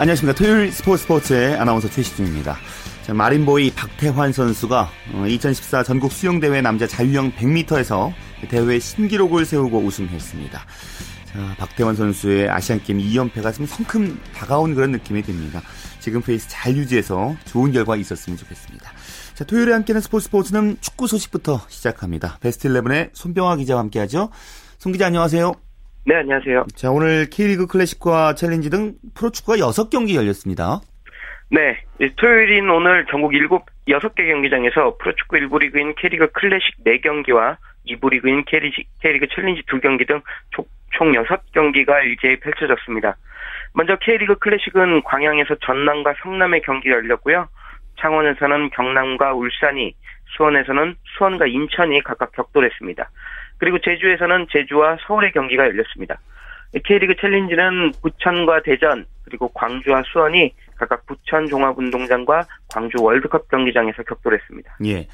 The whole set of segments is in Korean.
안녕하십니까 토요일 스포츠 스포츠의 아나운서 최시중입니다 마린보이 박태환 선수가 2014 어, 전국 수영대회 남자 자유형 100m에서 대회 신기록을 세우고 우승했습니다. 자, 박태환 선수의 아시안게임 2연패가 좀 성큼 다가온 그런 느낌이 듭니다. 지금 페이스 잘 유지해서 좋은 결과 있었으면 좋겠습니다. 자, 토요일에 함께하는 스포츠 스포츠는 축구 소식부터 시작합니다. 베스트 11의 손병화 기자와 함께하죠. 손 기자 안녕하세요. 네, 안녕하세요. 자, 오늘 K리그 클래식과 챌린지 등 프로축구가 6경기 열렸습니다. 네, 토요일인 오늘 전국 7, 6개 경기장에서 프로축구 1부 리그인 K리그 클래식 4경기와 2부 리그인 K리그, K리그 챌린지 2경기 등 총 6경기가 일제히 펼쳐졌습니다. 먼저 K리그 클래식은 광양에서 전남과 성남의 경기가 열렸고요. 창원에서는 경남과 울산이, 수원에서는 수원과 인천이 각각 격돌했습니다. 그리고 제주에서는 제주와 서울의 경기가 열렸습니다. K리그 챌린지는 부천과 대전, 그리고 광주와 수원이 각각 부천 종합운동장과 광주 월드컵 경기장에서 격돌했습니다. 예.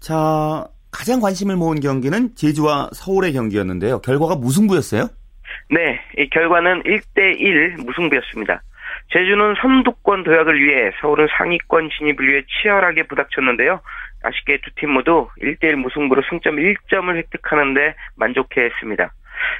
자, 가장 관심을 모은 경기는 제주와 서울의 경기였는데요. 결과가 무승부였어요? 네, 이 결과는 1대1 무승부였습니다. 제주는 선두권 도약을 위해 서울은 상위권 진입을 위해 치열하게 부닥쳤는데요. 아쉽게 두 팀 모두 1대1 무승부로 승점 1점을 획득하는데 만족해했습니다.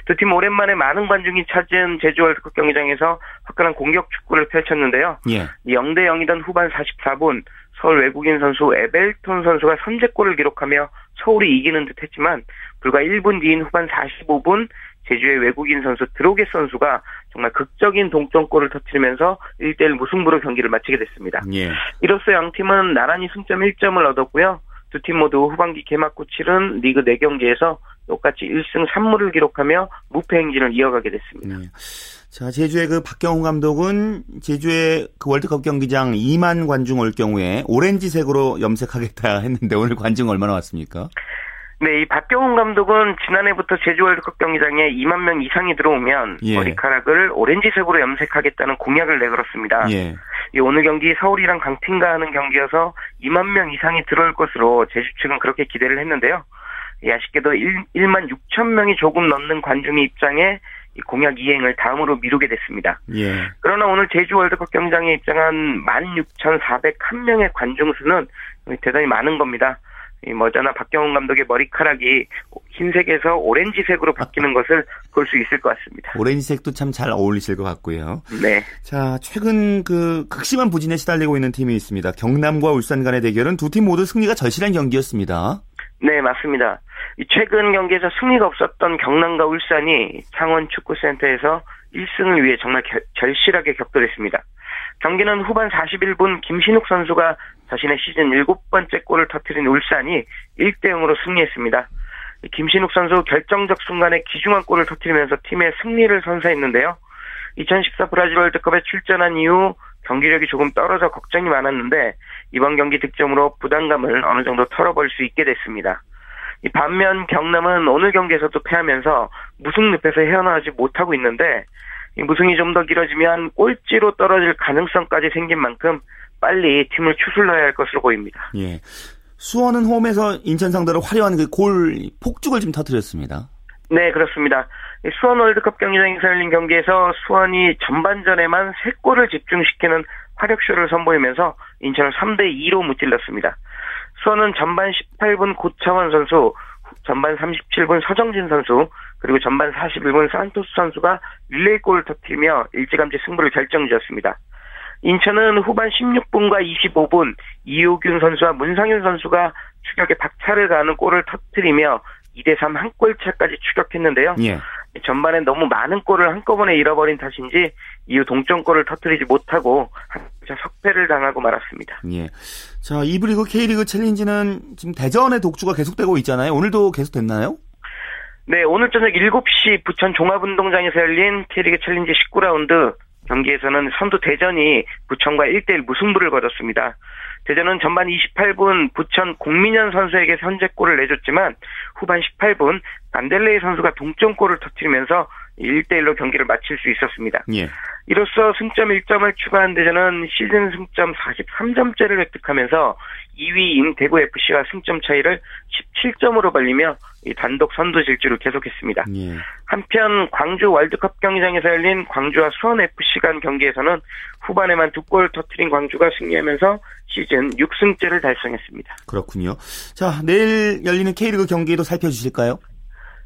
두 팀 오랜만에 많은 관중이 찾은 제주 월드컵 경기장에서 화끈한 공격 축구를 펼쳤는데요. 예. 0대 0이던 후반 44분 서울 외국인 선수 에벨톤 선수가 선제골을 기록하며 서울이 이기는 듯 했지만 불과 1분 뒤인 후반 45분 제주의 외국인 선수 드로게 선수가 정말 극적인 동점골을 터뜨리면서 1대1 무승부로 경기를 마치게 됐습니다. 예. 이로써 양 팀은 나란히 승점 1점을 얻었고요. 두 팀 모두 후반기 개막 후 치른 리그 4경기에서 똑같이 1승 3무를 기록하며 무패 행진을 이어가게 됐습니다. 네. 자, 제주의 그 박경훈 감독은 제주의 그 월드컵 경기장 2만 관중 올 경우에 오렌지색으로 염색하겠다 했는데 오늘 관중 얼마나 왔습니까? 네, 이 박경훈 감독은 지난해부터 제주 월드컵 경기장에 2만 명 이상이 들어오면 예. 머리카락을 오렌지색으로 염색하겠다는 공약을 내걸었습니다. 예. 이 오늘 경기 서울이랑 강팀과 하는 경기여서 2만 명 이상이 들어올 것으로 제주 측은 그렇게 기대를 했는데요. 예, 아쉽게도 1, 1만 6천 명이 조금 넘는 관중의 입장에 공약 이행을 다음으로 미루게 됐습니다. 예. 그러나 오늘 제주 월드컵 경기장에 입장한 16,401명의 관중 수는 대단히 많은 겁니다. 이 머저나 박경훈 감독의 머리카락이 흰색에서 오렌지색으로 바뀌는 것을 볼 수 있을 것 같습니다. 오렌지색도 참 잘 어울리실 것 같고요. 네. 자, 최근 그 극심한 부진에 시달리고 있는 팀이 있습니다. 경남과 울산 간의 대결은 두 팀 모두 승리가 절실한 경기였습니다. 네, 맞습니다. 최근 경기에서 승리가 없었던 경남과 울산이 창원 축구센터에서 1승을 위해 정말 겨, 절실하게 격돌했습니다. 경기는 후반 41분 김신욱 선수가 자신의 시즌 7번째 골을 터뜨린 울산이 1대 0으로 승리했습니다. 김신욱 선수 결정적 순간에 기중한 골을 터뜨리면서 팀의 승리를 선사했는데요. 2014 브라질 월드컵에 출전한 이후 경기력이 조금 떨어져 걱정이 많았는데 이번 경기 득점으로 부담감을 어느 정도 털어볼 수 있게 됐습니다. 반면 경남은 오늘 경기에서도 패하면서 무승 늪에서 헤어나오지 못하고 있는데 무승이 좀 더 길어지면 꼴찌로 떨어질 가능성까지 생긴 만큼 빨리 팀을 추슬러야 할 것으로 보입니다. 예. 수원은 홈에서 인천 상대로 화려한 그 골 폭죽을 좀 터뜨렸습니다. 네, 그렇습니다. 수원 월드컵 경기장에서 열린 경기에서 수원이 전반전에만 3골을 집중시키는 화력쇼를 선보이면서 인천을 3대 2로 무찔렀습니다. 수원은 전반 18분 고창원 선수, 전반 37분 서정진 선수, 그리고 전반 41분 산토스 선수가 릴레이골을 터뜨리며 일찌감치 승부를 결정지었습니다. 인천은 후반 16분과 25분 이효균 선수와 문상윤 선수가 추격에 박차를 가하는 골을 터뜨리며 2대3 한 골 차까지 추격했는데요. 예. 전반에 너무 많은 골을 한꺼번에 잃어버린 탓인지 이후 동점골을 터뜨리지 못하고 석패를 당하고 말았습니다. 예. 자, 2부 리그 K리그 챌린지는 지금 대전의 독주가 계속되고 있잖아요. 오늘도 계속됐나요? 네, 오늘 저녁 7시 부천 종합운동장에서 열린 K리그 챌린지 19라운드 경기에서는 선두 대전이 부천과 1대1 무승부를 거뒀습니다. 대전은 전반 28분 부천 공민현 선수에게 선제골을 내줬지만 후반 18분 반델레이 선수가 동점골을 터뜨리면서 1대1로 경기를 마칠 수 있었습니다. 예. 이로써 승점 1점을 추가한 대전은 시즌 승점 43점째를 획득하면서 2위인 대구FC와 승점 차이를 17점으로 벌리며 단독 선두 질주를 계속했습니다. 예. 한편 광주 월드컵 경기장에서 열린 광주와 수원FC 간 경기에서는 후반에만 두 골 터트린 광주가 승리하면서 시즌 6승째를 달성했습니다. 그렇군요. 자, 내일 열리는 K리그 경기도 살펴주실까요?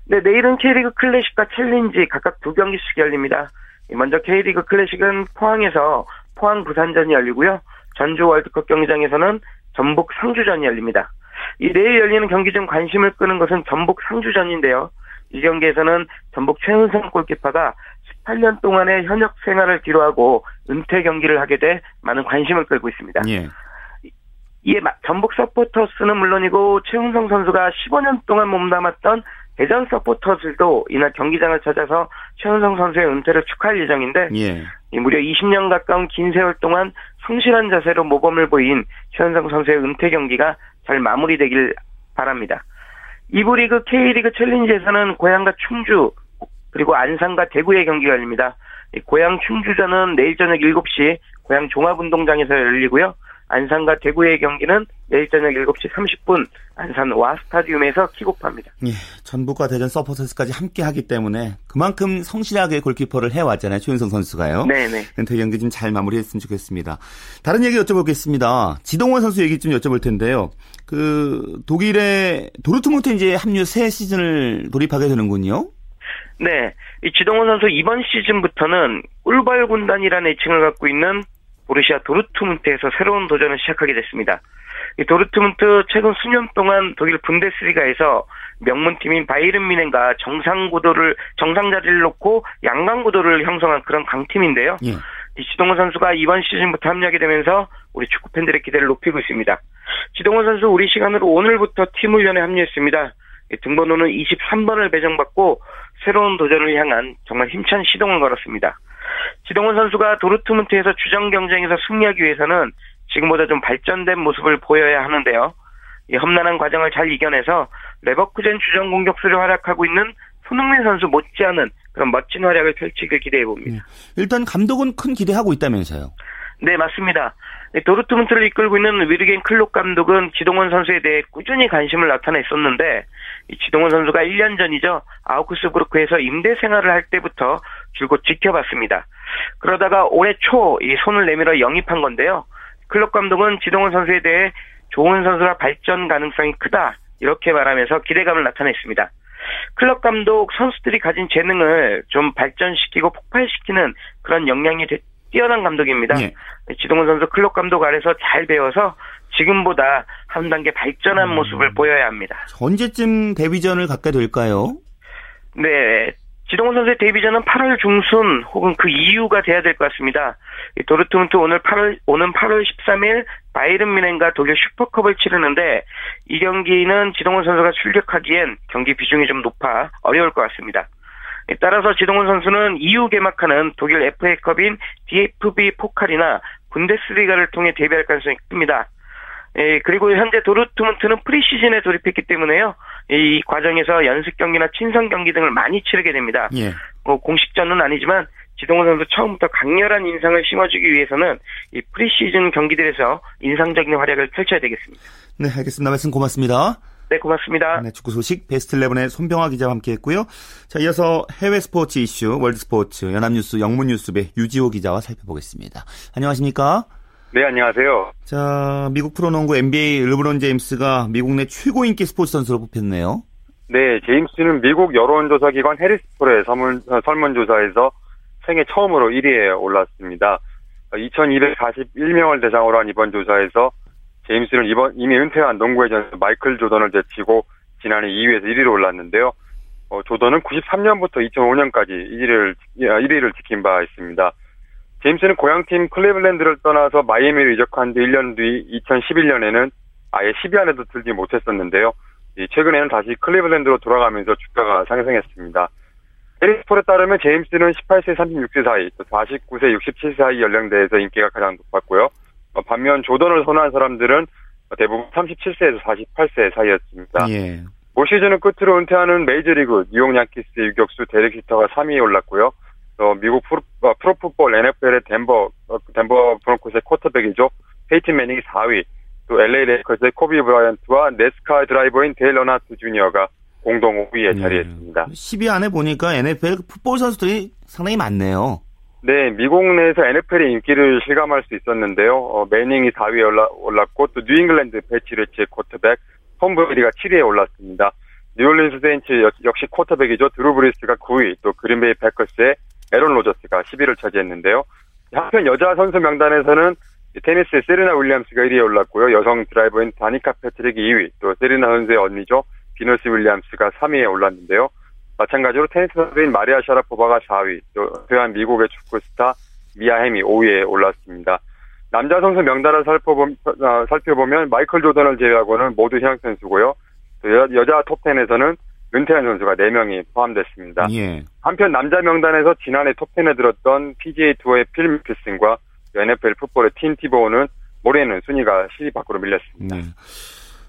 네, 내일은 K리그 클래식과 챌린지 각각 두 경기씩 열립니다. 먼저 K리그 클래식은 포항에서 포항 부산전이 열리고요. 전주 월드컵 경기장에서는 전북 상주전이 열립니다. 이 내일 열리는 경기 중 관심을 끄는 것은 전북 상주전인데요. 이 경기에서는 전북 최은성 골키퍼가 18년 동안의 현역 생활을 뒤로하고 은퇴 경기를 하게 돼 많은 관심을 끌고 있습니다. 예. 이에 전북 서포터스는 물론이고 최은성 선수가 15년 동안 몸담았던 대전 서포터들도 이날 경기장을 찾아서 최은성 선수의 은퇴를 축하할 예정인데 예. 무려 20년 가까운 긴 세월 동안 성실한 자세로 모범을 보인 최은성 선수의 은퇴 경기가 잘 마무리되길 바랍니다. 이부 리그 K리그 챌린지에서는 고향과 충주 그리고 안산과 대구의 경기가 열립니다. 고향 충주전은 내일 저녁 7시 고향 종합운동장에서 열리고요. 안산과 대구의 경기는 내일 저녁 7시 30분 안산 와 스타디움에서 킥오프합니다. 예, 전북과 대전 서포터스까지 함께 하기 때문에 그만큼 성실하게 골키퍼를 해왔잖아요. 최윤성 선수가요. 네네. 은퇴 경기 좀 잘 마무리했으면 좋겠습니다. 다른 얘기 여쭤보겠습니다. 지동원 선수 얘기 좀 여쭤볼 텐데요. 그 독일의 도르트문트 이제 합류 새 시즌을 돌입하게 되는군요. 네, 이 지동원 선수 이번 시즌부터는 꿀벌 군단이라는 애칭을 갖고 있는 보르시아 도르트문트에서 새로운 도전을 시작하게 됐습니다. 이 도르트문트 최근 수년 동안 독일 분데스리가에서 명문팀인 바이른 미넨과 정상 구도를 정상 자리를 놓고 양강 구도를 형성한 그런 강팀인데요. 예. 이 지동원 선수가 이번 시즌부터 합류하게 되면서 우리 축구 팬들의 기대를 높이고 있습니다. 지동원 선수 우리 시간으로 오늘부터 팀 훈련에 합류했습니다. 등번호는 23번을 배정받고 새로운 도전을 향한 정말 힘찬 시동을 걸었습니다. 지동원 선수가 도르트문트에서 주전 경쟁에서 승리하기 위해서는 지금보다 좀 발전된 모습을 보여야 하는데요. 이 험난한 과정을 잘 이겨내서 레버쿠젠 주전 공격수를 활약하고 있는 손흥민 선수 못지않은 그런 멋진 활약을 펼치길 기대해 봅니다. 일단 감독은 큰 기대하고 있다면서요. 네, 맞습니다. 도르트문트를 이끌고 있는 위르겐 클록 감독은 지동원 선수에 대해 꾸준히 관심을 나타냈었는데 지동원 선수가 1년 전이죠. 아우크스부르크에서 임대 생활을 할 때부터 줄곧 지켜봤습니다. 그러다가 올해 초 이 손을 내밀어 영입한 건데요. 클럽 감독은 지동원 선수에 대해 좋은 선수라 발전 가능성이 크다 이렇게 말하면서 기대감을 나타냈습니다. 클럽 감독 선수들이 가진 재능을 좀 발전시키고 폭발시키는 그런 역량이 뛰어난 감독입니다. 예. 지동원 선수 클럽 감독 아래서 잘 배워서 지금보다 한 단계 발전한 음. 모습을 보여야 합니다. 언제쯤 데뷔전을 갖게 될까요? 네. 지동원 선수의 데뷔전은 8월 중순 혹은 그 이후가 돼야 될 것 같습니다. 이 도르트문트 오늘 8월 오는 8월 13일 바이른 미넨과 독일 슈퍼컵을 치르는데 이 경기는 지동원 선수가 출격하기엔 경기 비중이 좀 높아 어려울 것 같습니다. 따라서 지동원 선수는 이후 개막하는 독일 FA컵인 DFB 포칼이나 분데스리가를 통해 데뷔할 가능성이 큽니다. 예, 그리고 현재 도르트문트는 프리시즌에 돌입했기 때문에요. 이 과정에서 연습 경기나 친선 경기 등을 많이 치르게 됩니다. 예. 뭐 공식전은 아니지만 지동원 선수 처음부터 강렬한 인상을 심어주기 위해서는 이 프리시즌 경기들에서 인상적인 활약을 펼쳐야 되겠습니다. 네, 알겠습니다. 말씀 고맙습니다. 네, 고맙습니다. 네, 축구 소식 베스트 11의 손병화 기자와 함께했고요. 자, 이어서 해외 스포츠 이슈 월드 스포츠 연합뉴스 영문뉴스부 유지호 기자와 살펴보겠습니다. 안녕하십니까? 네, 안녕하세요. 자, 미국 프로농구 NBA 르브론 제임스가 미국 내 최고 인기 스포츠 선수로 뽑혔네요. 네, 제임스는 미국 여론조사 기관 해리스폴의 설문, 어, 설문조사에서 생애 처음으로 1위에 올랐습니다. 2241명을 대상으로 한 이번 조사에서 제임스는 이번 이미 은퇴한 농구의 전 마이클 조던을 제치고 지난해 2위에서 1위로 올랐는데요. 어, 조던은 93년부터 2005년까지 1위를 1위를 지킨 바 있습니다. 제임스는 고향팀 클리블랜드를 떠나서 마이애미로 이적한 뒤 1년 뒤 2011년에는 아예 10위 안에도 들지 못했었는데요. 최근에는 다시 클리블랜드로 돌아가면서 주가가 상승했습니다. 해리스폴에 따르면 제임스는 18세 36세 사이, 49세 67세 사이 연령대에서 인기가 가장 높았고요. 반면 조던을 선호한 사람들은 대부분 37세에서 48세 사이였습니다. 예. 올 시즌을 끝으로 은퇴하는 메이저리그 뉴욕 양키스 유격수 데릭 지터가 3위에 올랐고요. 또 미국 프로, 어, 프로 풋볼 NFL의 덴버 어, 덴버 브론코스의 쿼터백이죠. 페이튼 매닝이 4위. 또 LA 레이커스의 코비 브라이언트와 나스카 드라이버인 데일 언하트 주니어가 공동 5위에 자리했습니다. 10위 안에 보니까 NFL 풋볼 선수들이 상당히 많네요. 네, 미국 내에서 NFL의 인기를 실감할 수 있었는데요. 어, 매닝이 4위에 올라, 올랐고 또 뉴잉글랜드 패트리어츠의 쿼터백 톰 브레이디가 7위에 올랐습니다. 뉴올린스 세인츠 역시 쿼터백이죠. 드루 브리스가 9위, 또 그린베이 패커스의 에런 로저스가 10위를 차지했는데요. 한편 여자 선수 명단에서는 테니스의 세리나 윌리엄스가 1위에 올랐고요. 여성 드라이버인 다니카 패트릭이 2위, 또 세리나 선수의 언니죠. 비너스 윌리엄스가 3위에 올랐는데요. 마찬가지로 테니스 선수인 마리아 샤라포바가 4위, 또 또한 미국의 축구 스타 미아 햄이 5위에 올랐습니다. 남자 선수 명단을 살펴보면, 어, 살펴보면 마이클 조던을 제외하고는 모두 현역 선수고요. 또 여, 자 톱10에서는 은퇴한 선수가 4명이 포함됐습니다. 예. 한편 남자 명단에서 지난해 톱10에 들었던 PGA 투어의 필 미켈슨과 NFL 풋볼의 팀 티보는 올해는 순위가 10위 밖으로 밀렸습니다. 네.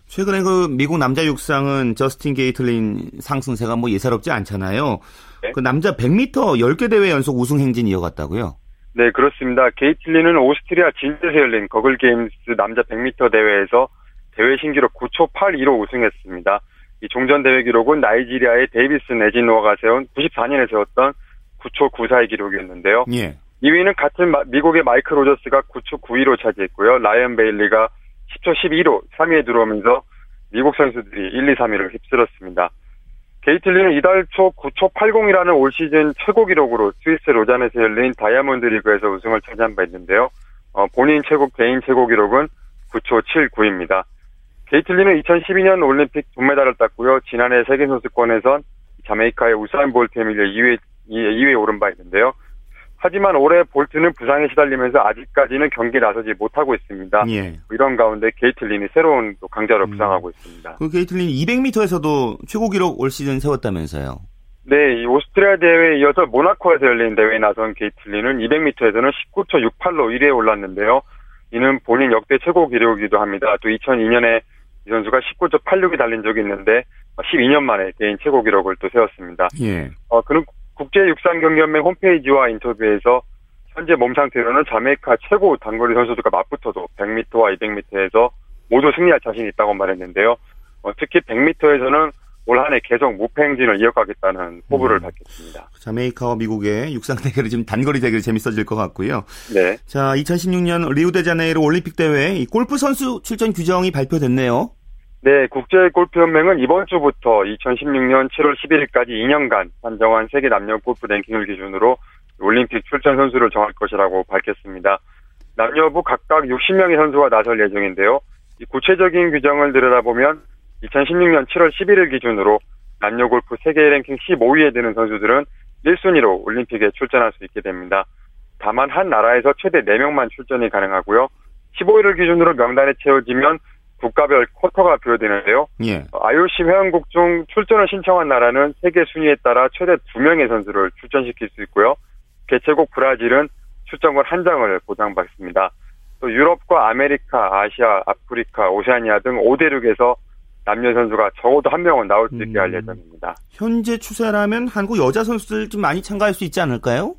최근에 그 미국 남자 육상은 저스틴 게이틀린 상승세가 뭐 예사롭지 않잖아요. 네? 그 남자 100m 10개 대회 연속 우승 행진 이어갔다고요? 네, 그렇습니다. 게이틀린은 오스트리아 린츠에서 열린 구글 게임스 남자 100m 대회에서 대회 신기록 9초 82로 우승했습니다. 이 종전 대회 기록은 나이지리아의 데이비슨 에진와가 세운 94년에 세웠던 9초 94의 기록이었는데요. 예. 2위는 같은 미국의 마이크 로저스가 9초 9위로 차지했고요. 라이언 베일리가 10초 12로 3위에 들어오면서 미국 선수들이 1, 2, 3위를 휩쓸었습니다. 게이틀린은 이달 초 9초 80이라는 올 시즌 최고 기록으로 스위스 로잔에서 열린 다이아몬드 리그에서 우승을 차지한 바 있는데요. 어, 본인 최고 개인 최고 기록은 9초 79입니다. 게이틀린은 2012년 올림픽 동메달을 땄고요. 지난해 세계선수권에선 자메이카의 우사인 볼트에 밀려 2위, 2위에 오른 바 있는데요. 하지만 올해 볼트는 부상에 시달리면서 아직까지는 경기에 나서지 못하고 있습니다. 예. 이런 가운데 게이틀린이 새로운 강자로 음. 부상하고 있습니다. 그 게이틀린 200m에서도 최고 기록 올 시즌 세웠다면서요? 네, 이 오스트리아 대회에 이어서 모나코에서 열린 대회에 나선 게이틀린은 200m에서는 19초 68로 1위에 올랐는데요. 이는 본인 역대 최고 기록이기도 합니다. 또 2002년에 이 선수가 19초 86이 달린 적이 있는데 12년 만에 개인 최고 기록을 또 세웠습니다. 예. 어, 그는 국제육상경기연맹 홈페이지와 인터뷰에서 현재 몸 상태로는 자메이카 최고 단거리 선수들과 맞붙어도 100m와 200m에서 모두 승리할 자신이 있다고 말했는데요. 어, 특히 100m에서는 올 한해 계속 무패 행진을 이어가겠다는 포부를 음. 밝혔습니다. 자메이카와 미국의 육상 대결이 지금 단거리 대결이 재밌어질 것 같고요. 네. 자, 2016년 리우데자네이루 올림픽 대회 골프 선수 출전 규정이 발표됐네요. 네, 국제 골프 연맹은 이번 주부터 2016년 7월 11일까지 2년간 산정한 세계 남녀 골프 랭킹을 기준으로 올림픽 출전 선수를 정할 것이라고 밝혔습니다. 남녀부 각각 60명의 선수가 나설 예정인데요. 구체적인 규정을 들여다보면 2016년 7월 11일 기준으로 남녀 골프 세계 랭킹 15위에 드는 선수들은 1순위로 올림픽에 출전할 수 있게 됩니다. 다만 한 나라에서 최대 4명만 출전이 가능하고요. 15위를 기준으로 명단에 채워지면 국가별 쿼터가 부여되는데요. 예. IOC 회원국 중 출전을 신청한 나라는 세계 순위에 따라 최대 2명의 선수를 출전시킬 수 있고요. 개최국 브라질은 출전권 한 장을 보장받습니다. 또 유럽과 아메리카, 아시아, 아프리카, 오세아니아 등 5대륙에서 남녀 선수가 적어도 한 명은 나올 수 있게 할 음. 예정입니다. 현재 추세라면 한국 여자 선수들 좀 많이 참가할 수 있지 않을까요?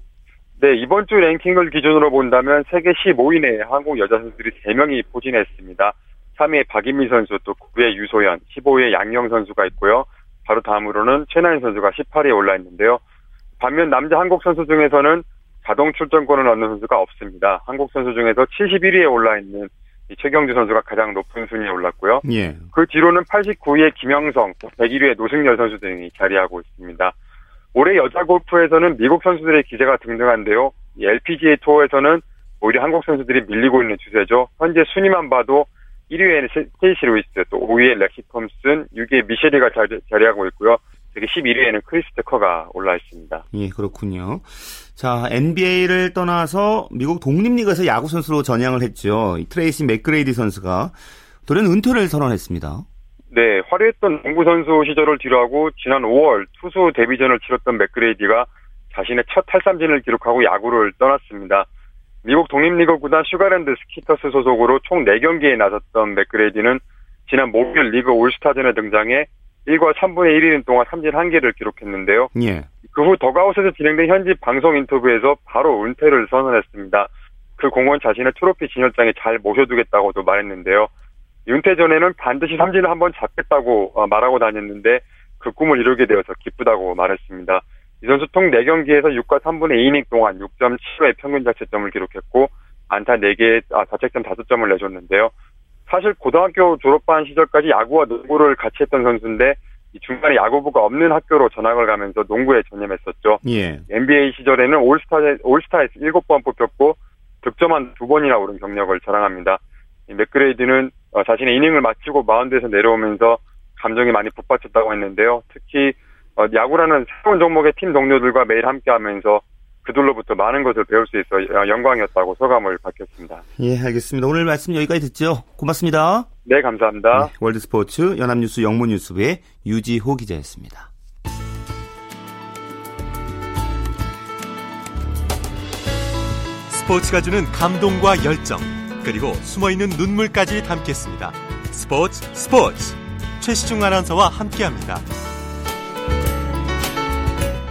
네, 이번 주 랭킹을 기준으로 본다면 세계 15위 내에 한국 여자 선수들이 3명이 포진했습니다. 3위에 박인미 선수, 또 9위에 유소연, 15위에 양영 선수가 있고요. 바로 다음으로는 최나인 선수가 18위에 올라 있는데요. 반면 남자 한국 선수 중에서는 자동 출전권을 얻는 선수가 없습니다. 한국 선수 중에서 71위에 올라 있는 최경주 선수가 가장 높은 순위에 올랐고요. 예. 그 뒤로는 89위에 김영성, 101위에 노승열 선수 등이 자리하고 있습니다. 올해 여자 골프에서는 미국 선수들의 기세가 등등한데요. LPGA 투어에서는 오히려 한국 선수들이 밀리고 있는 추세죠. 현재 순위만 봐도 1위에는 스테이시 루이스, 또 5위에 렉시 톰슨, 6위에 미셸리가 자리, 자리하고 있고요. 되게 11위에는 크리스티 커가 올라 있습니다. 예, 그렇군요. 자, NBA를 떠나서 미국 독립리그에서 야구 선수로 전향을 했죠. 트레이시 맥그레이디 선수가 돌연 은퇴를 선언했습니다. 네, 화려했던 농구 선수 시절을 뒤로하고 지난 5월 투수 데뷔전을 치렀던 맥그레이디가 자신의 첫 탈삼진을 기록하고 야구를 떠났습니다. 미국 독립리그 구단 슈가랜드 스키터스 소속으로 총 4경기에 나섰던 맥그레이디는 지난 목요일 리그 올스타전에 등장해 1과 3분의 1이닝 동안 삼진 1개를 기록했는데요. 예. 그후 더그아웃에서 진행된 현지 방송 인터뷰에서 바로 은퇴를 선언했습니다. 그 공은 자신의 트로피 진열장에 잘 모셔두겠다고도 말했는데요. 은퇴 전에는 반드시 삼진을 한번 잡겠다고 어, 말하고 다녔는데 그 꿈을 이루게 되어서 기쁘다고 말했습니다. 이 선수 통 4경기에서 6과 3분의 2이닝 동안 6.75의 평균 자책점을 기록했고 안타 4개, 아, 자책점 5점을 내줬는데요. 사실 고등학교 졸업한 시절까지 야구와 농구를 같이 했던 선수인데 중간에 야구부가 없는 학교로 전학을 가면서 농구에 전념했었죠. 예. NBA 시절에는 올스타에, 올스타에서 7번 뽑혔고 득점왕 두 번이나 오른 경력을 자랑합니다. 맥그레이디는 어, 자신의 이닝을 마치고 마운드에서 내려오면서 감정이 많이 북받쳤다고 했는데요. 특히 어, 야구라는 새로운 종목의 팀 동료들과 매일 함께하면서 그들로부터 많은 것을 배울 수 있어 어, 영광이었다고 소감을 밝혔습니다. 예, 알겠습니다. 오늘 말씀 여기까지 듣죠. 고맙습니다. 네, 감사합니다. 네, 월드스포츠 연합뉴스 영문뉴스부의 유지호 기자였습니다. 스포츠가 주는 감동과 열정, 그리고 숨어있는 눈물까지 담겠습니다. 스포츠 스포츠 최시중 아나운서와 함께합니다.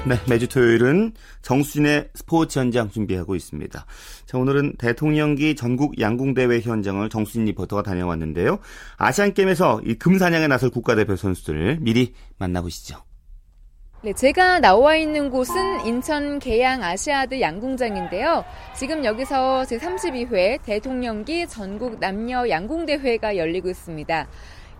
네, 매주 토요일은 정수진의 스포츠 현장 준비하고 있습니다. 자, 오늘은 대통령기 전국 양궁대회 현장을 정수진 리포터가 다녀왔는데요. 아시안게임에서 이 금사냥에 나설 국가대표 선수들을 미리 만나보시죠. 네, 제가 나와 있는 곳은 인천 계양 아시아드 양궁장인데요. 지금 여기서 제32회 대통령기 전국 남녀 양궁대회가 열리고 있습니다.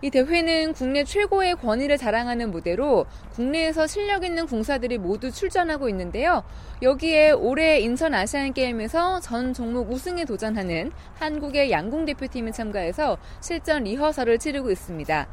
이 대회는 국내 최고의 권위를 자랑하는 무대로 국내에서 실력 있는 궁사들이 모두 출전하고 있는데요. 여기에 올해 인천 아시안 게임에서 전 종목 우승에 도전하는 한국의 양궁 대표팀이 참가해서 실전 리허설을 치르고 있습니다.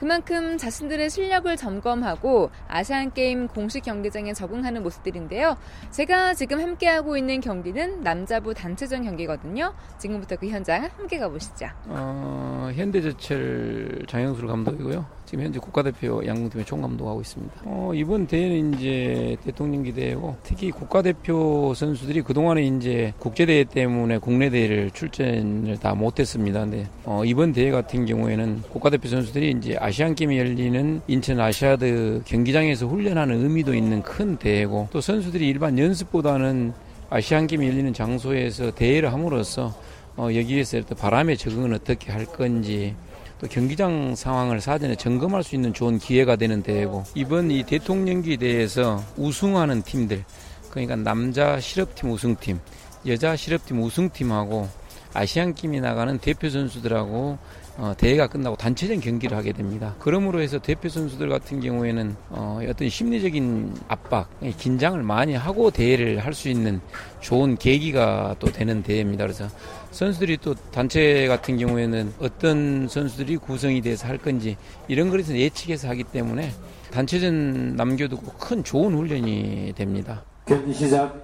그만큼 자신들의 실력을 점검하고 아시안게임 공식 경기장에 적응하는 모습들인데요. 제가 지금 함께하고 있는 경기는 남자부 단체전 경기거든요. 지금부터 그 현장 함께 가보시죠. 어, 현대제철 장영술 감독이고요. 지금 현재 국가대표 양궁팀의 총감독하고 있습니다. 어, 이번 대회는 이제 대통령 기 대회고 특히 국가대표 선수들이 그동안에 이제 국제대회 때문에 국내 대회를 출전을 다 못했습니다. 근데 어, 이번 대회 같은 경우에는 국가대표 선수들이 이제 아시안 게임이 열리는 인천 아시아드 경기장에서 훈련하는 의미도 있는 큰 대회고 또 선수들이 일반 연습보다는 아시안 게임이 열리는 장소에서 대회를 함으로써 어, 여기에서 바람의 적응은 어떻게 할 건지 또 경기장 상황을 사전에 점검할 수 있는 좋은 기회가 되는 대회고 이번 이 대통령기 대회에서 우승하는 팀들 그러니까 남자 실업팀 우승팀, 여자 실업팀 우승팀하고 아시안 게임이 나가는 대표 선수들하고 어, 대회가 끝나고 단체전 경기를 하게 됩니다. 그러므로 해서 대표 선수들 같은 경우에는 어, 어떤 심리적인 압박, 긴장을 많이 하고 대회를 할 수 있는 좋은 계기가 또 되는 대회입니다. 그래서 선수들이 또 단체 같은 경우에는 어떤 선수들이 구성이 돼서 할 건지 이런 것에서 예측해서 하기 때문에 단체전 남겨두고 큰 좋은 훈련이 됩니다. 경기 시작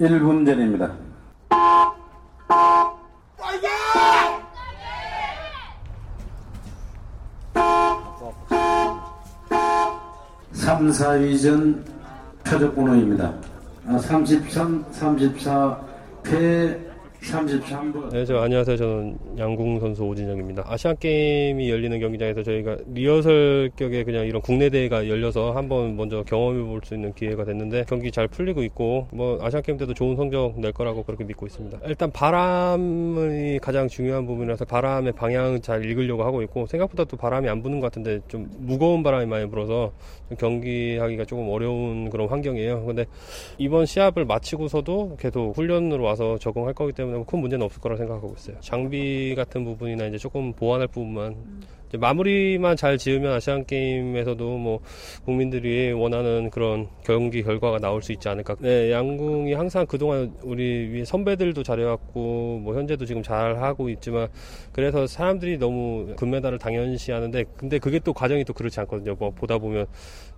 1분 전입니다. 3, 4위전 표적 번호입니다. 33, 34, 패 33번. 네, 저 안녕하세요. 저는 양궁 선수 오진영입니다. 아시안 게임이 열리는 경기장에서 저희가 리허설 격에 그냥 이런 국내 대회가 열려서 한번 먼저 경험해 볼 수 있는 기회가 됐는데 경기 잘 풀리고 있고 뭐 아시안 게임 때도 좋은 성적 낼 거라고 그렇게 믿고 있습니다. 일단 바람이 가장 중요한 부분이라서 바람의 방향 잘 읽으려고 하고 있고 생각보다 또 바람이 안 부는 것 같은데 좀 무거운 바람이 많이 불어서 경기하기가 조금 어려운 그런 환경이에요. 근데 이번 시합을 마치고서도 계속 훈련으로 와서 적응할 거기 때문에 큰 문제는 없을 거라 생각하고 있어요. 장비 같은 부분이나 이제 조금 보완할 부분만 마무리만 잘 지으면 아시안 게임에서도 뭐 국민들이 원하는 그런 경기 결과가 나올 수 있지 않을까. 네, 양궁이 항상 그동안 우리 선배들도 잘해왔고 뭐 현재도 지금 잘 하고 있지만 그래서 사람들이 너무 금메달을 당연시하는데 근데 그게 또 과정이 또 그렇지 않거든요. 뭐 보다 보면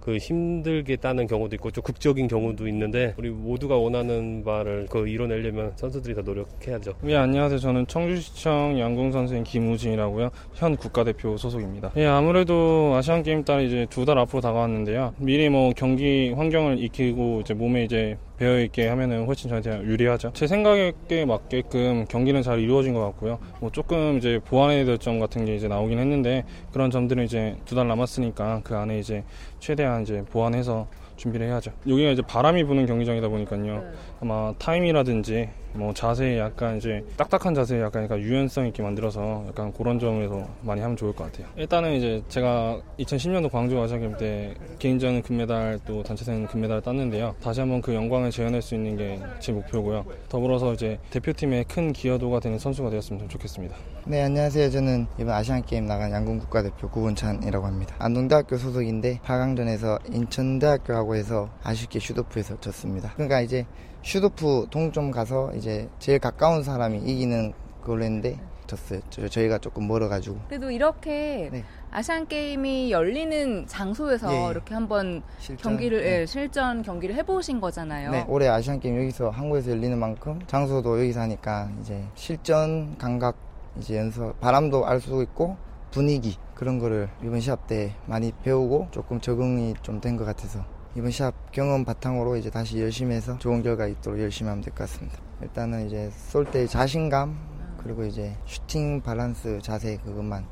그 힘들게 따는 경우도 있고 좀 극적인 경우도 있는데 우리 모두가 원하는 바를 그 이뤄내려면 선수들이 더 노력해야죠. 네, 안녕하세요. 저는 청주시청 양궁 선수인 김우진이라고요. 현 국가대표 소속입니다. 예, 아무래도 아시안 게임 딸 이제 두 달 앞으로 다가왔는데요. 미리 뭐 경기 환경을 익히고 이제 몸에 이제 배어 있게 하면은 훨씬 저한테 유리하죠. 제 생각에 맞게끔 경기는 잘 이루어진 것 같고요. 뭐 조금 이제 보완해야 될 점 같은 게 이제 나오긴 했는데 그런 점들은 이제 두 달 남았으니까 그 안에 이제 최대한 이제 보완해서 준비를 해야죠. 여기가 이제 바람이 부는 경기장이다 보니까요. 네. 아마 타임이라든지 뭐 자세히 약간 이제 딱딱한 자세에 약간, 약간 유연성 있게 만들어서 약간 그런 점에서 많이 하면 좋을 것 같아요. 일단은 이제 제가 2010년도 광주 아시안게임 때 개인전 금메달 또 단체戦금메달을 땄는데요. 다시 한번 그 영광을 재현할 수 있는 게 제 목표고요. 더불어서 이제 대표팀의 큰 기여도가 되는 선수가 되었으면 좋겠습니다. 네 안녕하세요. 저는 이번 아시안게임 나간 양궁 국가대표 구본찬이라고 합니다. 안동대학교 소속인데 8강전에서 인천대학교하고 해서 아쉽게 shoot-off에서 졌습니다. 그러니까 이제 shoot-off 동점 가서 이제 제일 가까운 사람이 이기는 걸로 했는데 졌어요. 저, 희가 조금 멀어가지고. 그래도 이렇게 네. 아시안 게임이 열리는 장소에서 예, 이렇게 한번 실전, 경기를 네. 예, 실전 경기를 해보신 거잖아요. 네, 올해 아시안 게임 여기서 한국에서 열리는 만큼 장소도 여기서 하니까 이제 실전 감각 이제 연습 바람도 알 수 있고 분위기 그런 거를 이번 시합 때 많이 배우고 조금 적응이 좀 된 것 같아서 이번 시합 경험 바탕으로 이제 다시 열심히 해서 좋은 결과 있도록 열심히 하면 될 것 같습니다. 일단은 이제 쏠 때 자신감 그리고 이제 슈팅 밸런스 자세 그것만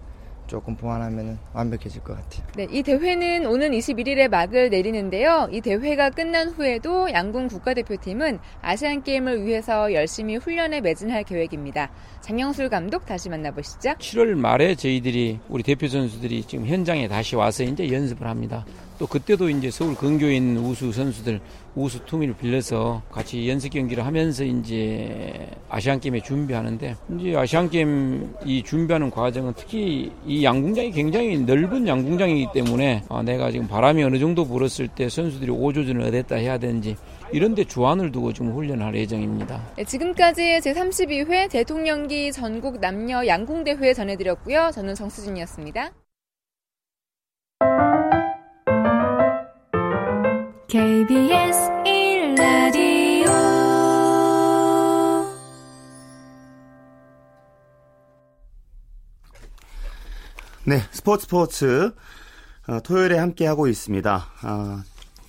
조금 보완하면 완벽해질 것 같아요. 네, 이 대회는 오는 21일에 막을 내리는데요. 이 대회가 끝난 후에도 양궁 국가대표팀은 아시안 게임을 위해서 열심히 훈련에 매진할 계획입니다. 장영술 감독 다시 만나보시죠. 7월 말에 저희들이 우리 대표 선수들이 지금 현장에 다시 와서 이제 연습을 합니다. 또 그때도 이제 서울 근교에 있는 우수 선수들 우수 투미를 빌려서 같이 연습 경기를 하면서 이제 아시안 게임에 준비하는데 이제 아시안 게임 이 준비하는 과정은 특히 이 양궁장이 굉장히 넓은 양궁장이기 때문에 아, 내가 지금 바람이 어느 정도 불었을 때 선수들이 오조전을 어땠다 해야 되는지 이런데 주안을 두고 지금 훈련할 예정입니다. 네, 지금까지 제 32회 대통령기 전국 남녀 양궁대회 전해드렸고요. 저는 정수진이었습니다. KBS 1라디오 네, 스포츠 스포츠 어, 토요일에 함께 하고 있습니다. 어,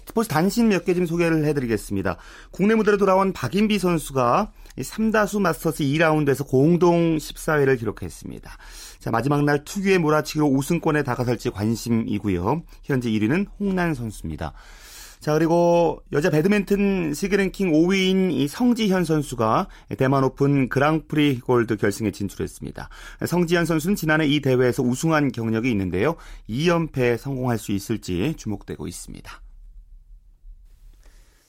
스포츠 단신 몇 개 좀 소개를 해드리겠습니다. 국내 무대로 돌아온 박인비 선수가 3다수 마스터스 2라운드에서 공동 14위를 기록했습니다. 자, 마지막 날 특유의 몰아치기로 우승권에 다가설지 관심이고요. 현재 1위는 홍란 선수입니다. 자, 그리고 여자 배드민턴 세계 랭킹 5위인 이 성지현 선수가 대만 오픈 그랑프리 골드 결승에 진출했습니다. 성지현 선수는 지난해 이 대회에서 우승한 경력이 있는데요. 2연패에 성공할 수 있을지 주목되고 있습니다.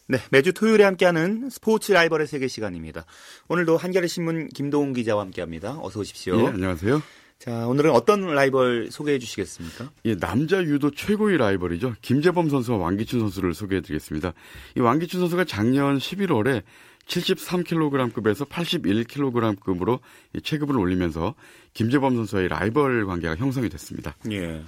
네, 매주 토요일에 함께하는 스포츠 라이벌의 세계 시간입니다. 오늘도 한겨레 신문 김동훈 기자와 함께합니다. 어서 오십시오. 네, 안녕하세요. 자, 오늘은 어떤 라이벌 소개해 주시겠습니까? 예, 남자 유도 최고의 라이벌이죠. 김재범 선수와 왕기춘 선수를 소개해 드리겠습니다. 이 왕기춘 선수가 작년 11월에 73kg급에서 81kg급으로 체급을 올리면서 김재범 선수와의 라이벌 관계가 형성이 됐습니다. 예.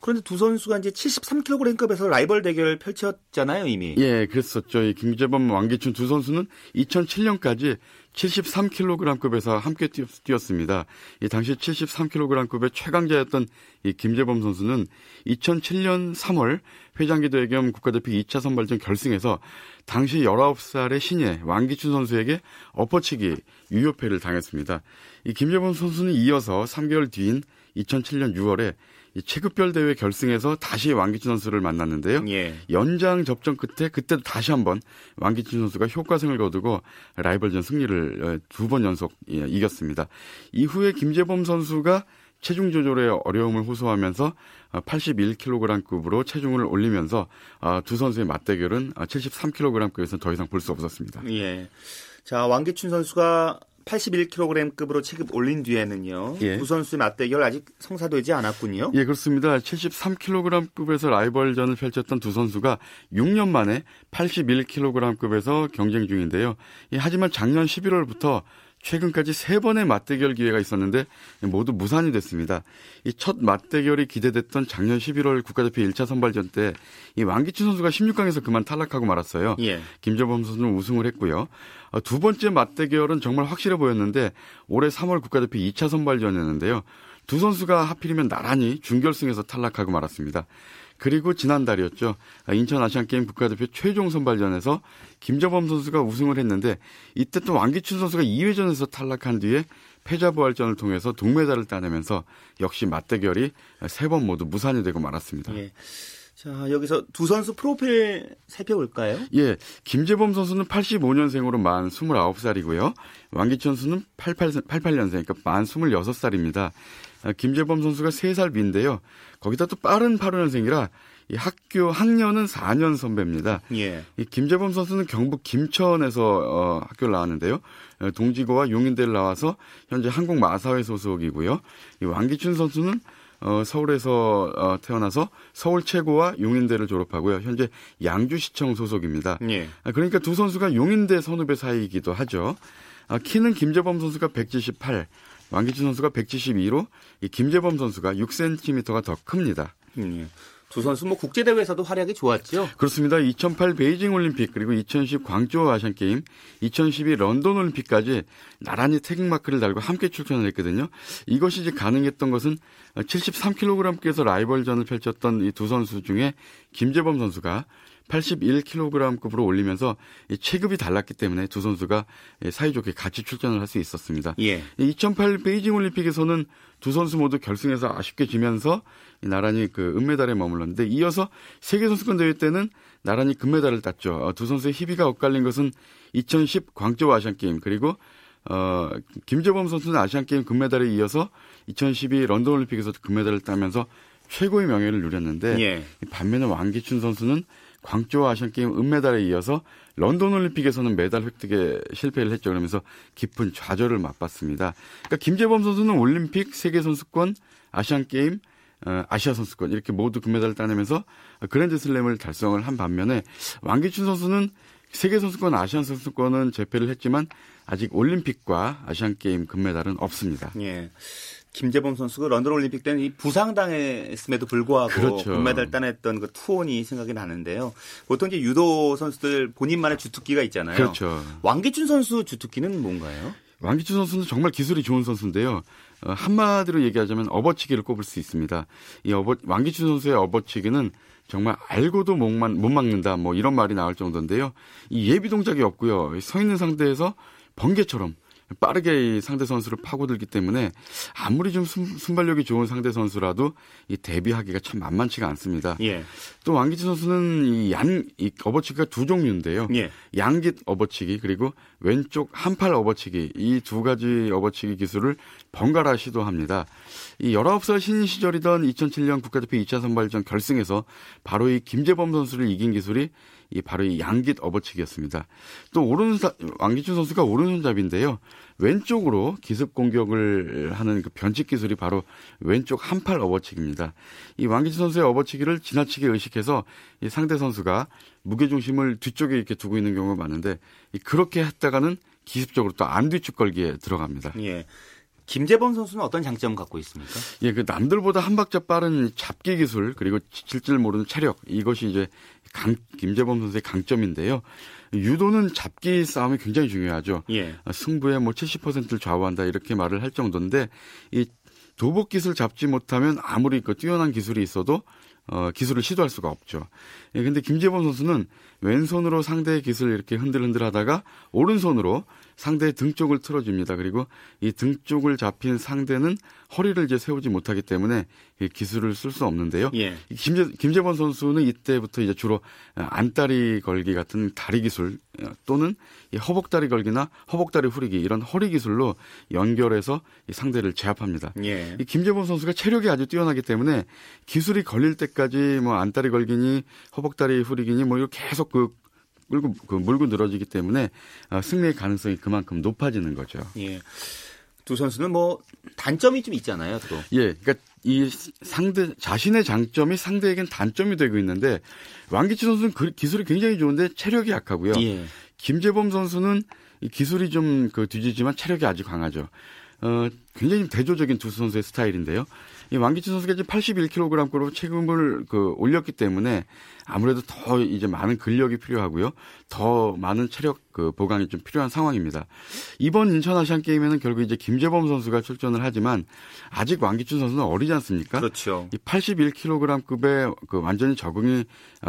그런데 두 선수가 이제 73kg급에서 라이벌 대결을 펼쳤잖아요, 이미. 예, 그랬었죠. 이 김재범, 왕기춘 두 선수는 2007년까지 73kg급에서 함께 뛰었습니다. 이 당시 73kg급의 최강자였던 이 김재범 선수는 2007년 3월 회장기 대겸 국가대표 2차 선발전 결승에서 당시 19살의 신예 왕기춘 선수에게 엎어치기 유효패를 당했습니다. 이 김재범 선수는 이어서 3개월 뒤인 2007년 6월에 이 체급별 대회 결승에서 다시 왕기춘 선수를 만났는데요. 예. 연장 접전 끝에 그때도 다시 한번 왕기춘 선수가 효과승을 거두고 라이벌전 승리를 어, 두번 연속 예, 이겼습니다. 이후에 김재범 선수가 체중 조절에 어려움을 호소하면서 81kg급으로 어, 체중을 올리면서 어, 두 선수의 맞대결은 73kg급에서 더 이상 볼 수 없었습니다. 예. 자, 왕기춘 선수가 81kg급으로 체급 올린 뒤에는요. 예. 두 선수의 맞대결 아직 성사되지 않았군요. 예, 그렇습니다. 73kg급에서 라이벌전을 펼쳤던 두 선수가 6년 만에 81kg급에서 경쟁 중인데요. 예, 하지만 작년 11월부터 최근까지 세 번의 맞대결 기회가 있었는데 모두 무산이 됐습니다. 이 첫 맞대결이 기대됐던 작년 11월 국가대표 1차 선발전 때 이 왕기춘 선수가 16강에서 그만 탈락하고 말았어요. 예. 김재범 선수는 우승을 했고요. 어, 두 번째 맞대결은 정말 확실해 보였는데 올해 3월 국가대표 2차 선발전이었는데요. 두 선수가 하필이면 나란히 준결승에서 탈락하고 말았습니다. 그리고 지난달이었죠. 인천 아시안게임 국가대표 최종 선발전에서 김정범 선수가 우승을 했는데 이때 또 왕기춘 선수가 2회전에서 탈락한 뒤에 패자 부활전을 통해서 동메달을 따내면서 역시 맞대결이 세 번 모두 무산이 되고 말았습니다. 예. 자, 여기서 두 선수 프로필 살펴볼까요? 예. 김재범 선수는 85년생으로 만 29살이고요. 왕기춘 선수는 88, 88년생, 그러니까 만 26살입니다. 김재범 선수가 3살 위인데요. 거기다 또 빠른 85년생이라 이 학교 학년은 4년 선배입니다. 예. 이 김재범 선수는 경북 김천에서 어, 학교를 나왔는데요. 어, 동지고와 용인대를 나와서 현재 한국 마사회 소속이고요. 이 왕기춘 선수는 어, 서울에서 어, 태어나서 서울 최고와 용인대를 졸업하고요. 현재 양주시청 소속입니다. 예. 아, 그러니까 두 선수가 용인대 선후배 사이이기도 하죠. 아, 키는 김재범 선수가 178, 왕기춘 선수가 172로 이 김재범 선수가 6cm가 더 큽니다. 음, 두 선수 뭐 국제 대회에서도 활약이 좋았죠. 그렇습니다. 2008 베이징 올림픽 그리고 2010 광저우 아시안 게임, 2012 런던 올림픽까지 나란히 태극 마크를 달고 함께 출전을 했거든요. 이것이 이제 가능했던 것은 73kg급에서 라이벌전을 펼쳤던 이 두 선수 중에 김재범 선수가 81kg급으로 올리면서 체급이 달랐기 때문에 두 선수가 사이좋게 같이 출전을 할 수 있었습니다. 예. 2008 베이징 올림픽에서는 두 선수 모두 결승에서 아쉽게 지면서 나란히 그 은메달에 머물렀는데 이어서 세계 선수권 대회 때는 나란히 금메달을 땄죠. 어, 두 선수의 희비가 엇갈린 것은 2010 광저우 아시안 게임 그리고 어, 김재범 선수는 아시안 게임 금메달에 이어서 2012 런던 올림픽에서 금메달을 따면서 최고의 명예를 누렸는데 예. 반면에 왕기춘 선수는 광저우 아시안게임 은메달에 이어서 런던 올림픽에서는 메달 획득에 실패를 했죠. 그러면서 깊은 좌절을 맛봤습니다. 그러니까 김재범 선수는 올림픽, 세계선수권, 아시안게임, 어, 아시아 선수권 이렇게 모두 금메달을 따내면서 그랜드슬램을 달성을 한 반면에 왕기춘 선수는 세계 선수권, 아시안 선수권은 제패를 했지만 아직 올림픽과 아시안 게임 금메달은 없습니다. 예. 김재범 선수가 런던 올림픽 때는 이 부상당했음에도 불구하고 그렇죠. 금메달 따냈던 그 투혼이 생각이 나는데요. 보통 이제 유도 선수들 본인만의 주특기가 있잖아요. 그렇죠. 왕기춘 선수 주특기는 뭔가요? 왕기춘 선수는 정말 기술이 좋은 선수인데요. 어, 한마디로 얘기하자면 업어치기를 꼽을 수 있습니다. 이 업어, 왕기춘 선수의 업어치기는 정말 알고도 못, 막, 못 막는다 뭐 이런 말이 나올 정도인데요. 이 예비 동작이 없고요. 서 있는 상태에서 번개처럼 빠르게 이 상대 선수를 파고들기 때문에 아무리 좀 순, 발력이 좋은 상대 선수라도 이 대비하기가 참 만만치가 않습니다. 예. 또 왕기춘 선수는 이 양, 이 업어치기가 두 종류인데요. 예. 양깃 업어치기 그리고 왼쪽 한팔 업어치기 이 두 가지 업어치기 기술을 번갈아 시도합니다. 이 19살 신인 시절이던 2007년 국가대표 2차 선발전 결승에서 바로 이 김재범 선수를 이긴 기술이 이 바로 이 양깃 업어치기였습니다. 또 오른손 왕기춘 선수가 오른손잡인데요. 왼쪽으로 기습 공격을 하는 그 변칙 기술이 바로 왼쪽 한팔 업어치기입니다. 이 왕기춘 선수의 업어치기를 지나치게 의식해서 이 상대 선수가 무게 중심을 뒤쪽에 이렇게 두고 있는 경우가 많은데 그렇게 했다가는 기습적으로 또 안 뒤축 걸기에 들어갑니다. 예. 김재범 선수는 어떤 장점 갖고 있습니까? 예, 그 남들보다 한 박자 빠른 잡기 기술 그리고 질줄 모르는 체력 이것이 이제 강, 김재범 선수의 강점인데요. 유도는 잡기 싸움이 굉장히 중요하죠. 예. 승부의 뭐 70%를 좌우한다 이렇게 말을 할 정도인데 이 도복 기술 잡지 못하면 아무리 그 뛰어난 기술이 있어도 어, 기술을 시도할 수가 없죠. 예, 근데 김재범 선수는 왼손으로 상대의 기술을 이렇게 흔들흔들 하다가 오른손으로 상대의 등 쪽을 틀어줍니다. 그리고 이 등 쪽을 잡힌 상대는 허리를 이제 세우지 못하기 때문에 기술을 쓸 수 없는데요. 예. 김재, 김재범 선수는 이때부터 이제 주로 안다리 걸기 같은 다리 기술 또는 허벅다리 걸기나 허벅다리 후리기 이런 허리 기술로 연결해서 상대를 제압합니다. 예. 이 김재범 선수가 체력이 아주 뛰어나기 때문에 기술이 걸릴 때까지 뭐 안다리 걸기니 허벅다리 후리기니 뭐 계속 그 물고 그 물고 늘어지기 때문에 승리의 가능성이 그만큼 높아지는 거죠. 예. 두 선수는 뭐 단점이 좀 있잖아요, 또. 예. 그러니까 이 상대 자신의 장점이 상대에겐 단점이 되고 있는데 왕기치 선수는 그 기술이 굉장히 좋은데 체력이 약하고요. 예. 김재범 선수는 기술이 좀 그 뒤지지만 체력이 아주 강하죠. 어, 굉장히 대조적인 두 선수의 스타일인데요. 이 왕기춘 선수가 이제 81kg급으로 체급을 그 올렸기 때문에 아무래도 더 이제 많은 근력이 필요하고요. 더 많은 체력 그 보강이 좀 필요한 상황입니다. 이번 인천 아시안 게임에는 결국 이제 김재범 선수가 출전을 하지만 아직 왕기춘 선수는 어리지 않습니까? 그렇죠. 이 81kg급에 그 완전히 적응이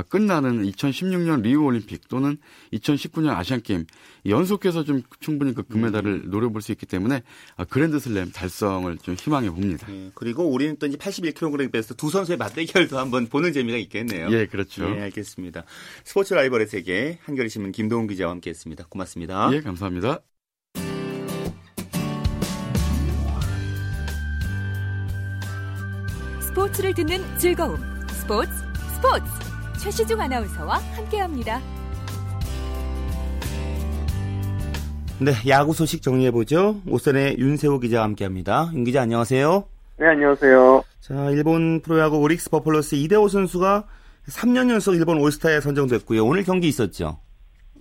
끝나는 2016년 리우 올림픽 또는 2019년 아시안 게임 연속해서 좀 충분히 그 금메달을 노려볼 수 있기 때문에 그랜드슬램 달성을 좀 희망해 봅니다. 네, 그리고 우리는 또 이제 81kg 베스트 두 선수의 맞대결도 한번 보는 재미가 있겠네요. 예, 그렇죠. 네, 알겠습니다. 스포츠 라이벌의 세계 한겨레 신문 김동훈 기자와 함께했습니다. 고맙습니다. 예, 감사합니다. 스포츠를 듣는 즐거움. 스포츠, 스포츠. 최시중 아나운서와 함께합니다. 네, 야구 소식 정리해보죠. OSEN의 윤세호 기자와 함께합니다. 윤 기자 안녕하세요. 네, 안녕하세요. 자, 일본 프로야구 오릭스 버펄로스 이대호 선수가 3년 연속 일본 올스타에 선정됐고요. 오늘 경기 있었죠.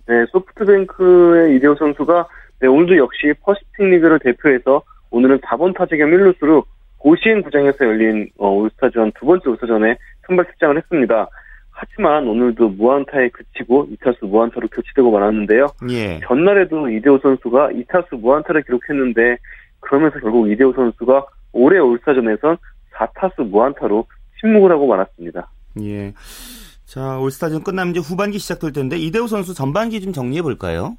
네, 소프트뱅크의 이대호 선수가 네, 오늘도 역시 퍼시픽 리그를 대표해서 오늘은 4번 타자 겸 1루수로 고시인 구장에서 열린 어, 올스타전 두 번째 올스타전에 선발 출장을 했습니다. 하지만 오늘도 무안타에 그치고 2타수 무안타로 교체되고 말았는데요. 예. 전날에도 이대호 선수가 2타수 무안타를 기록했는데 그러면서 결국 이대호 선수가 올해 올스타전에선 4타수 무안타로 침묵을 하고 말았습니다. 예. 자, 올스타전 끝나면 이제 후반기 시작될 텐데 이대호 선수 전반기 좀 정리해 볼까요?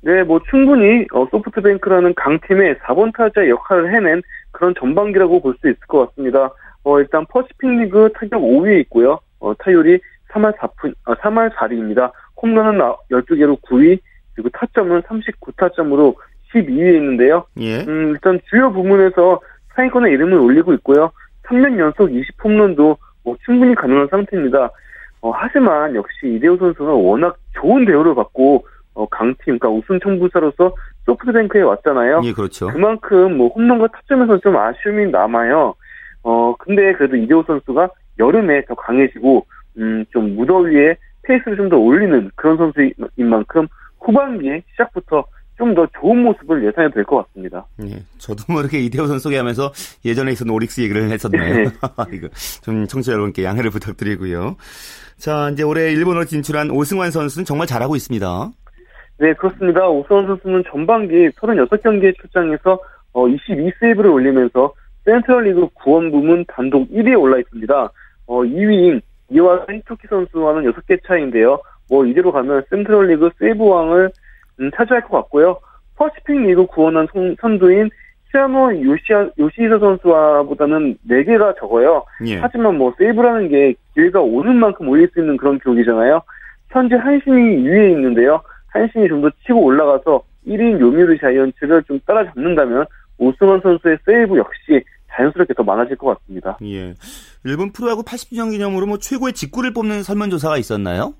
네, 뭐 충분히 어, 소프트뱅크라는 강팀의 4번 타자 역할을 해낸 그런 전반기라고 볼 수 있을 것 같습니다. 어, 일단 퍼시픽 리그 타격 5위에 있고요. 어, 타율이 3할 4푼, 아, 3할 4리입니다. 홈런은 12개로 9위, 그리고 타점은 39타점으로 12위에 있는데요. 예. 음, 일단 주요 부문에서 상위권에 이름을 올리고 있고요. 3년 연속 20홈런도 뭐 충분히 가능한 상태입니다. 어, 하지만 역시 이대호 선수는 워낙 좋은 대우를 받고 어, 강팀, 그러니까 우승 청부사로서 소프트뱅크에 왔잖아요. 예, 그렇죠. 그만큼 뭐 홈런과 타점에서 좀 아쉬움이 남아요. 어, 근데 그래도 이대호 선수가 여름에 더 강해지고, 음, 좀 무더위에 페이스를 좀 더 올리는 그런 선수인 만큼 후반기에 시작부터 좀 더 좋은 모습을 예상해도 될 것 같습니다. 예, 저도 모르게 이대호 선수 소개하면서 예전에 있었던 오릭스 얘기를 했었네요. 네. 이거 좀 청취자 여러분께 양해를 부탁드리고요. 자, 이제 올해 일본으로 진출한 오승환 선수는 정말 잘하고 있습니다. 네, 그렇습니다. 오승환 선수는 전반기 36경기에 출장해서 어, 22세이브를 올리면서 센트럴 리그 구원 부문 단독 1위에 올라 있습니다. 어, 2위인 이와세 히토키 선수와는 6개 차이인데요. 뭐 이대로 가면 센트럴 리그 세이브 왕을 음, 차지할 것 같고요. 퍼시픽 리그 구원한 선, 선두인 시아노 요시아, 요시히사 선수와보다는 4개가 적어요. 예. 하지만 뭐 세이브라는 게 기회가 오는 만큼 올릴 수 있는 그런 기록이잖아요. 현재 한신이 2위에 있는데요. 한신이 좀 더 치고 올라가서 1위인 요미우리 자이언츠를 좀 따라잡는다면 오승환 선수의 세이브 역시 자연스럽게 더 많아질 것 같습니다. 예. 일본 프로야구 80주년 기념으로 뭐 최고의 직구를 뽑는 설문조사가 있었나요?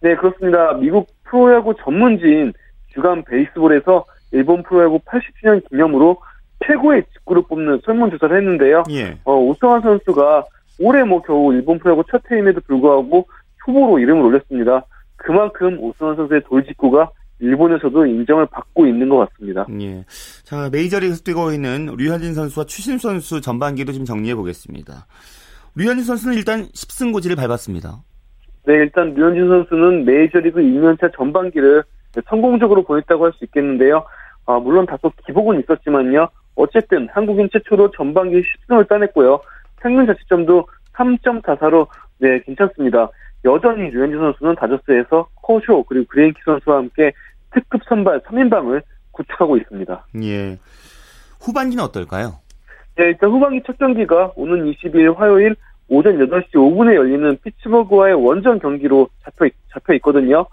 네, 그렇습니다. 미국 프로야구 전문지인 주간 베이스볼에서 일본 프로야구 80주년 기념으로 최고의 직구를 뽑는 설문조사를 했는데요. 예. 어, 오승환 선수가 올해 뭐 겨우 일본 프로야구 첫 해임에도 불구하고 후보로 이름을 올렸습니다. 그만큼 오승환 선수의 돌직구가 일본에서도 인정을 받고 있는 것 같습니다. 예. 자, 메이저리그에서 뛰고 있는 류현진 선수와 추신 선수 전반기도 좀 정리해 보겠습니다. 류현진 선수는 일단 10승 고지를 밟았습니다. 네, 일단 류현진 선수는 메이저리그 2년차 전반기를 성공적으로 보냈다고 할 수 있겠는데요. 아, 물론 다소 기복은 있었지만요. 어쨌든 한국인 최초로 전반기 10승을 따냈고요. 평균 자책점도 3.44로 네, 괜찮습니다. 여전히 류현진 선수는 다저스에서 커쇼 그리고 그레인키 선수와 함께 특급 선발 3인방을 구축하고 있습니다. 예. 후반기는 어떨까요? 네, 일단 후반기 첫 경기가 오는 22일 화요일 오전 8시 5분에 열리는 피츠버그와의 원정 경기로 잡혀, 있, 잡혀 있거든요.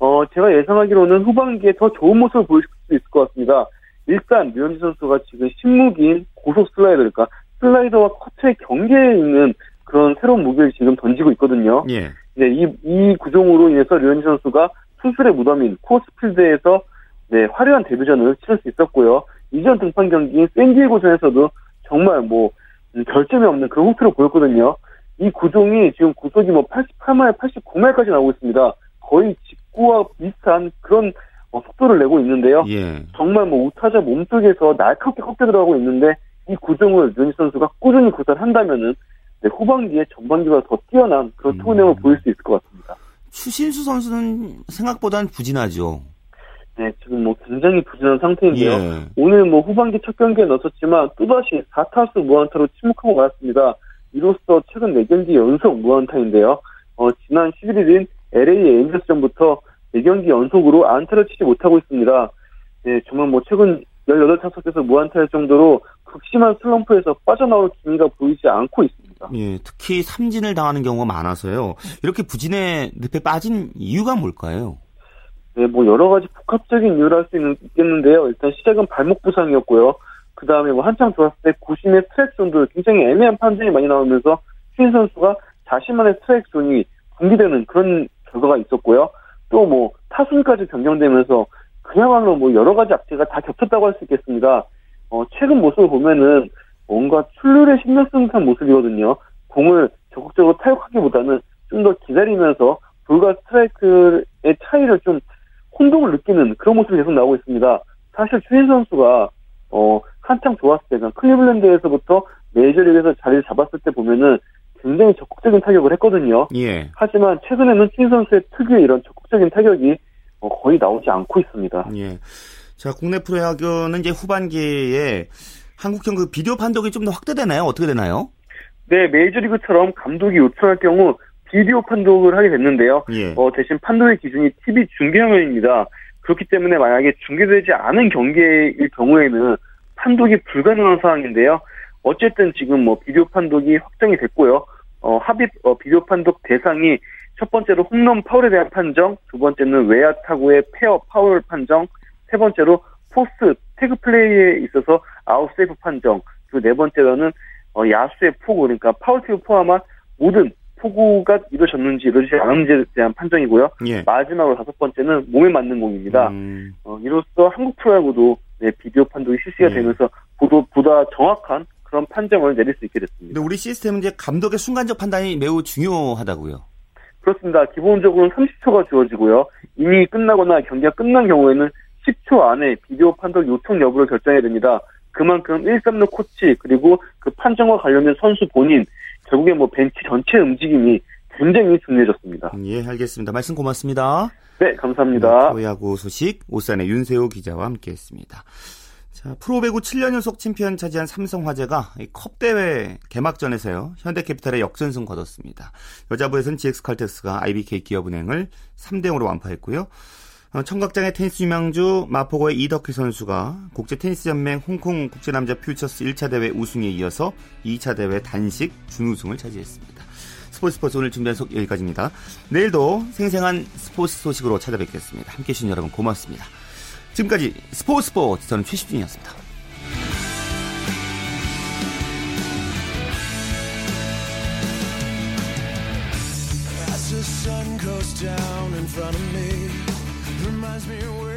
어, 제가 예상하기로는 후반기에 더 좋은 모습을 보일 수 있을 것 같습니다. 일단 류현진 선수가 지금 신무기인 고속 슬라이더, 그러니까 슬라이더와 커트의 경계에 있는 그런 새로운 무기를 지금 던지고 있거든요. 예. 네, 이, 이 구종으로 인해서 류현진 선수가 수술의 무덤인 코스필드에서 네, 화려한 데뷔전을 치를 수 있었고요. 이전 등판 경기인 샌디에고전에서도 정말 뭐 음, 결점이 없는 그런 호투를 보였거든요. 이 구종이 지금 구속이 뭐 88말, 89말까지 나오고 있습니다. 거의 직구와 비슷한 그런 어, 속도를 내고 있는데요. 예. 정말 뭐 우타자 몸속에서 날카롭게 꺾여 들어가고 있는데 이 구종을 유현진 선수가 꾸준히 구사한다면은 네, 후반기에 전반기보다 더 뛰어난 그런 투구력을 보일 수 있을 것 같습니다. 추신수 선수는 생각보다는 부진하죠. 네, 지금 뭐 굉장히 부진한 상태인데요. 예. 오늘 뭐 후반기 첫 경기에 넣었지만 또다시 4타수 무안타로 침묵하고 말았습니다. 이로써 최근 4경기 연속 무안타인데요. 어, 지난 11일인 LA 에인저스전부터 4경기 연속으로 안타를 치지 못하고 있습니다. 네, 정말 뭐 최근 18타석에서 무안타일 정도로 극심한 슬럼프에서 빠져나올 기미가 보이지 않고 있습니다. 예, 특히 삼진을 당하는 경우가 많아서요. 이렇게 부진의 늪에 빠진 이유가 뭘까요? 네, 뭐 여러 가지 복합적인 이유를 할 수 있겠는데요. 일단 시작은 발목 부상이었고요. 그 다음에 뭐 한창 좋았을 때 구심의 스트라이크 존도 굉장히 애매한 판정이 많이 나오면서 추신수 선수가 자신만의 스트라이크 존이 붕괴되는 그런 결과가 있었고요. 또 뭐 타순까지 변경되면서 그야말로 뭐 여러 가지 악재가 다 겹쳤다고 할 수 있겠습니다. 어, 최근 모습을 보면은 뭔가 출루에 신경 쓰는 듯한 모습이거든요. 공을 적극적으로 타격하기보다는 좀 더 기다리면서 볼과 스트라이크의 차이를 좀 혼동을 느끼는 그런 모습이 계속 나오고 있습니다. 사실 추인 선수가 어 한창 좋았을 때, 그러니까 클리블랜드에서부터 메이저리그에서 자리를 잡았을 때 보면은 굉장히 적극적인 타격을 했거든요. 예. 하지만 최근에는 추인 선수의 특유의 이런 적극적인 타격이 어, 거의 나오지 않고 있습니다. 예. 자, 국내 프로야구는 이제 후반기에 한국형 그 비디오 판독이 좀 더 확대되나요? 어떻게 되나요? 네, 메이저리그처럼 감독이 요청할 경우 비디오 판독을 하게 됐는데요. 예. 어, 대신 판독의 기준이 TV 중계화면입니다. 그렇기 때문에 만약에 중계되지 않은 경기일 경우에는 판독이 불가능한 상황인데요. 어쨌든 지금 뭐 비디오 판독이 확정이 됐고요. 어, 합의 어, 비디오 판독 대상이 첫 번째로 홈런 파울에 대한 판정, 두 번째는 외야 타구의 페어 파울 판정, 세 번째로 포스 태그 플레이에 있어서 아웃 세이프 판정, 그리고 네 번째로는 어, 야수의 포구, 그러니까 파울 티브 포함한 모든 포구가 이루어졌는지 이루어지지 않은지에 대한 판정이고요. 예. 마지막으로 다섯 번째는 몸에 맞는 공입니다. 음, 어, 이로써 한국 프로야구도 네, 비디오 판독이 실시가 예. 되면서 보도, 보다 정확한 그런 판정을 내릴 수 있게 됐습니다. 근데 우리 시스템은 이제 감독의 순간적 판단이 매우 중요하다고요. 그렇습니다. 기본적으로는 30초가 주어지고요. 이미 끝나거나 경기가 끝난 경우에는 10초 안에 비디오 판독 요청 여부를 결정해야 됩니다. 그만큼 1, 3루 코치 그리고 그 판정과 관련된 선수 본인 결국에 뭐 벤치 전체 움직임이 굉장히 중요해졌습니다. 예, 알겠습니다. 말씀 고맙습니다. 네, 감사합니다. 프로야구 소식 OSEN의 윤세호 기자와 함께했습니다. 자, 프로배구 7년 연속 챔피언 차지한 삼성화재가 이 컵대회 개막전에서요 현대캐피탈에 역전승 거뒀습니다. 여자부에서는 GS칼텍스가 IBK 기업은행을 3대 0으로 완파했고요. 어, 청각장의 테니스 유망주 마포고의 이덕희 선수가 국제 테니스 연맹 홍콩 국제 남자 퓨처스 1차 대회 우승에 이어서 2차 대회 단식 준우승을 차지했습니다. 스포츠 스포츠 오늘 준비한 속 여기까지입니다. 내일도 생생한 스포츠 소식으로 찾아뵙겠습니다. 함께 해 주신 여러분 고맙습니다. 지금까지 스포츠 스포츠 저는 최시준이었습니다. Down in front of me, reminds me